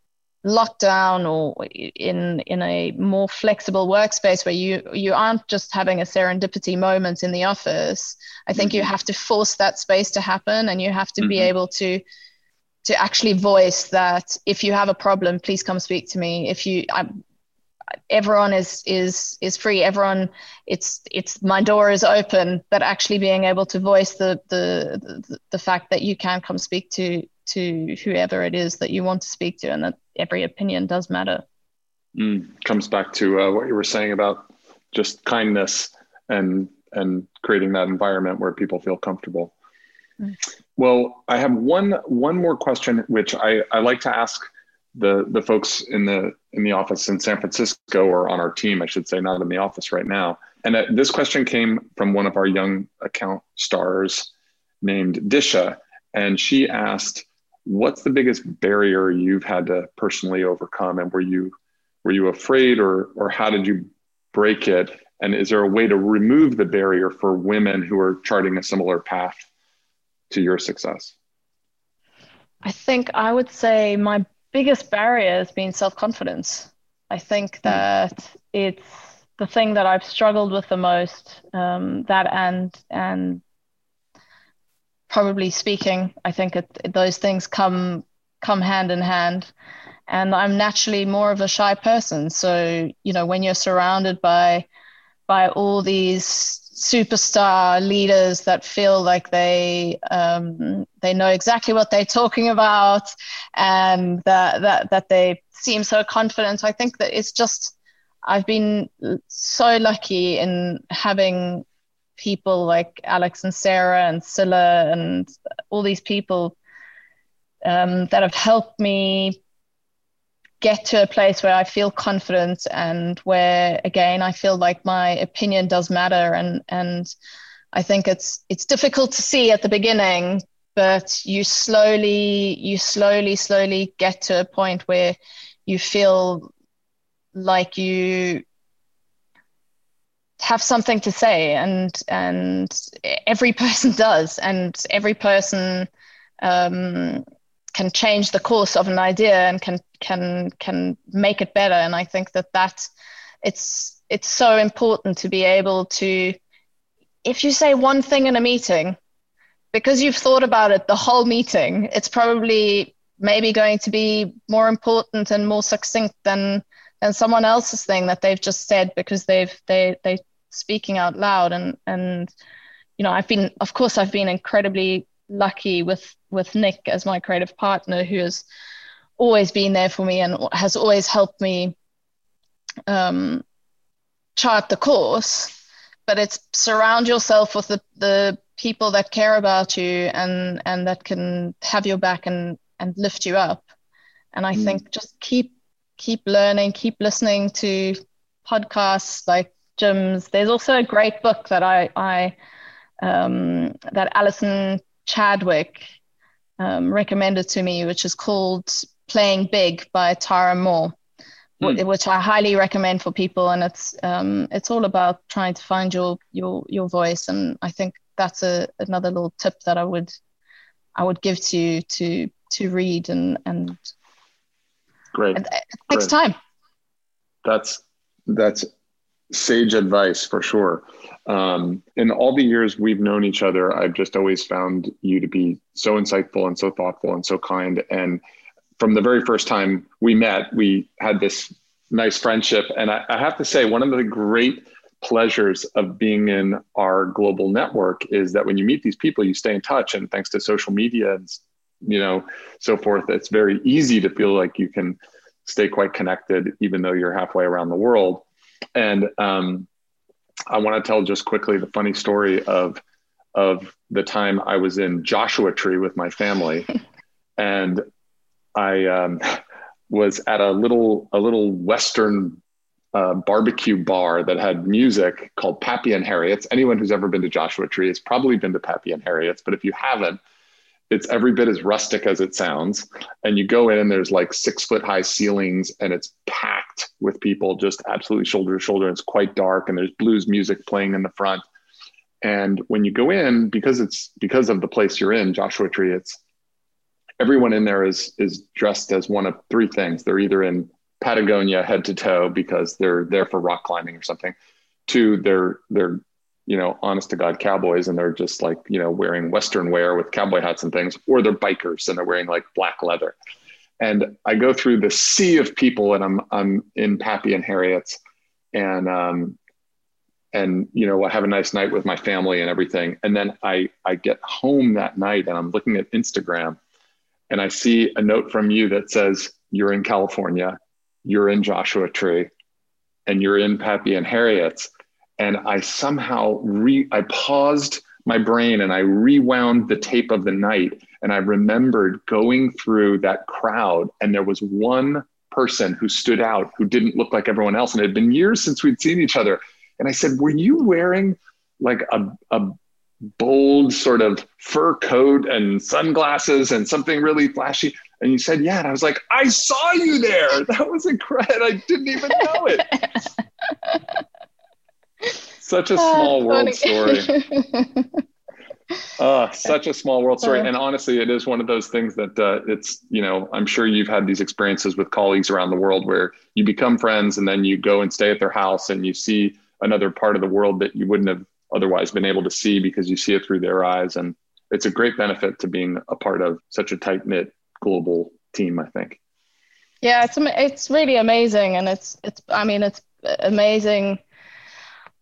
lockdown or in in a more flexible workspace where you you aren't just having a serendipity moment in the office i think mm-hmm. you have to force that space to happen and you have to mm-hmm. be able to to actually voice that if you have a problem please come speak to me. If you I, everyone is is is free. Everyone it's it's my door is open. But actually being able to voice the the the, the fact that you can come speak to to whoever it is that you want to speak to and that every opinion does matter. Mm, comes back to uh, what you were saying about just kindness and and creating that environment where people feel comfortable. Well i have one one more question which i i like to ask the the folks in the in the office in San Francisco or on our team, I should say, not in the office right now. And uh, this question came from one of our young account stars named Disha, and she asked, "What's the biggest barrier you've had to personally overcome, and were you were you afraid, or or how did you break it? And is there a way to remove the barrier for women who are charting a similar path to your success?" I think I would say my biggest barrier has been self confidence. I think hmm. that it's the thing that I've struggled with the most. Um, that and and probably speaking. I think it, those things come come hand in hand. And I'm naturally more of a shy person. So you know, when you're surrounded by by all these superstar leaders that feel like they um, they know exactly what they're talking about and that that that they seem so confident. I think that it's just I've been so lucky in having people like Alex and Sarah and Scylla and all these people um, that have helped me get to a place where I feel confident and where again I feel like my opinion does matter. And and I think it's it's difficult to see at the beginning but you slowly you slowly slowly get to a point where you feel like you have something to say. And and every person does. And every person um, can change the course of an idea and can can can make it better. And i think that that it's it's so important to be able to if you say one thing in a meeting because you've thought about it the whole meeting it's probably maybe going to be more important and more succinct than than someone else's thing that they've just said because they've they they speaking out loud. And and you know i've been of course i've been incredibly lucky with with Nick as my creative partner, who has always been there for me and has always helped me um, chart the course. But it's surround yourself with the, the people that care about you and and that can have your back and and lift you up. And I mm. think just keep keep learning, keep listening to podcasts like Jim's. There's also a great book that I I um, that Alison Chadwick um, recommended to me, which is called Playing Big by Tara Mohr, mm. which I highly recommend for people. And it's um, it's all about trying to find your your your voice. And I think that's a another little tip that I would I would give to you to to read and and great. And it takes great. time. That's that's sage advice for sure. Um, in all the years we've known each other, I've just always found you to be so insightful and so thoughtful and so kind. And from the very first time we met, we had this nice friendship. And I, I have to say, one of the great pleasures of being in our global network is that when you meet these people, you stay in touch. And thanks to social media and you know so forth, it's very easy to feel like you can stay quite connected, even though you're halfway around the world. And um, I want to tell just quickly the funny story of of the time I was in Joshua Tree with my family, and I um, was at a little a little Western uh, barbecue bar that had music called Pappy and Harriet's. Anyone who's ever been to Joshua Tree has probably been to Pappy and Harriet's, but if you haven't, it's every bit as rustic as it sounds. And you go in, and there's like six foot high ceilings, and it's packed with people just absolutely shoulder to shoulder. It's quite dark, and there's blues music playing in the front. And when you go in, because it's because of the place you're in, Joshua Tree, it's everyone in there is is dressed as one of three things. They're either in Patagonia head to toe because they're there for rock climbing or something. Two, they're they're you know honest to god cowboys and they're just like you know wearing western wear with cowboy hats and things, or they're bikers and they're wearing like black leather. And I go through the sea of people, and I'm I'm in Pappy and Harriet's, and um, and you know I have a nice night with my family and everything. And then I I get home that night and I'm looking at Instagram, and I see a note from you that says you're in California you're in Joshua Tree and you're in Pappy and Harriet's. And I somehow re I paused my brain and I rewound the tape of the night. And I remembered going through that crowd, and there was one person who stood out who didn't look like everyone else. And it had been years since we'd seen each other. And I said, Were you wearing like a, a bold sort of fur coat and sunglasses and something really flashy? And you said, yeah. And I was like, I saw you there. That was incredible. I didn't even know it. such a small oh, world story. uh, such a small world story. And honestly, it is one of those things that uh, it's, you know, I'm sure you've had these experiences with colleagues around the world where you become friends and then you go and stay at their house and you see another part of the world that you wouldn't have otherwise been able to see because you see it through their eyes. And it's a great benefit to being a part of such a tight knit global team, I think. Yeah, it's it's really amazing, and it's it's I mean it's amazing.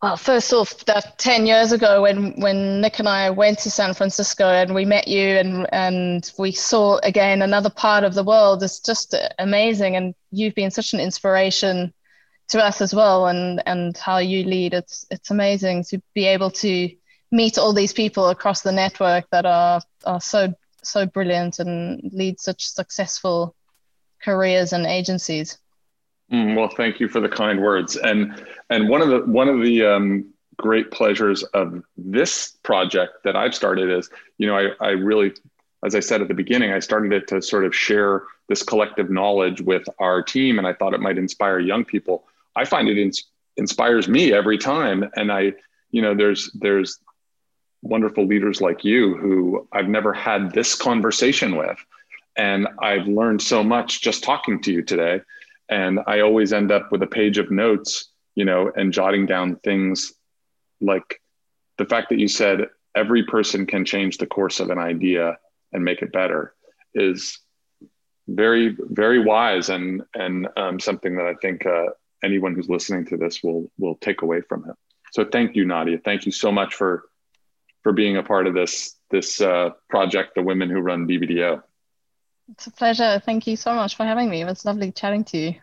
Well, first off, that ten years ago when when Nick and I went to San Francisco and we met you and and we saw again another part of the world is just amazing, and you've been such an inspiration to us as well, and and how you lead. It's it's amazing to be able to meet all these people across the network that are are so so brilliant and lead such successful careers and agencies. Mm, well, thank you for the kind words. And and one of the one of the um, great pleasures of this project that I've started is, you know, I, I really, as I said at the beginning, I started it to sort of share this collective knowledge with our team, and I thought it might inspire young people. I find it ins- inspires me every time, and I, you know, there's there's wonderful leaders like you who I've never had this conversation with. And I've learned so much just talking to you today. And I always end up with a page of notes, you know, and jotting down things like the fact that you said every person can change the course of an idea and make it better is very, very wise and and um, something that I think uh, anyone who's listening to this will will take away from it. So thank you, Nadja. Thank you so much for for being a part of this this uh, project, the Women Who Run BBDO. It's a pleasure. Thank you so much for having me. It was lovely chatting to you.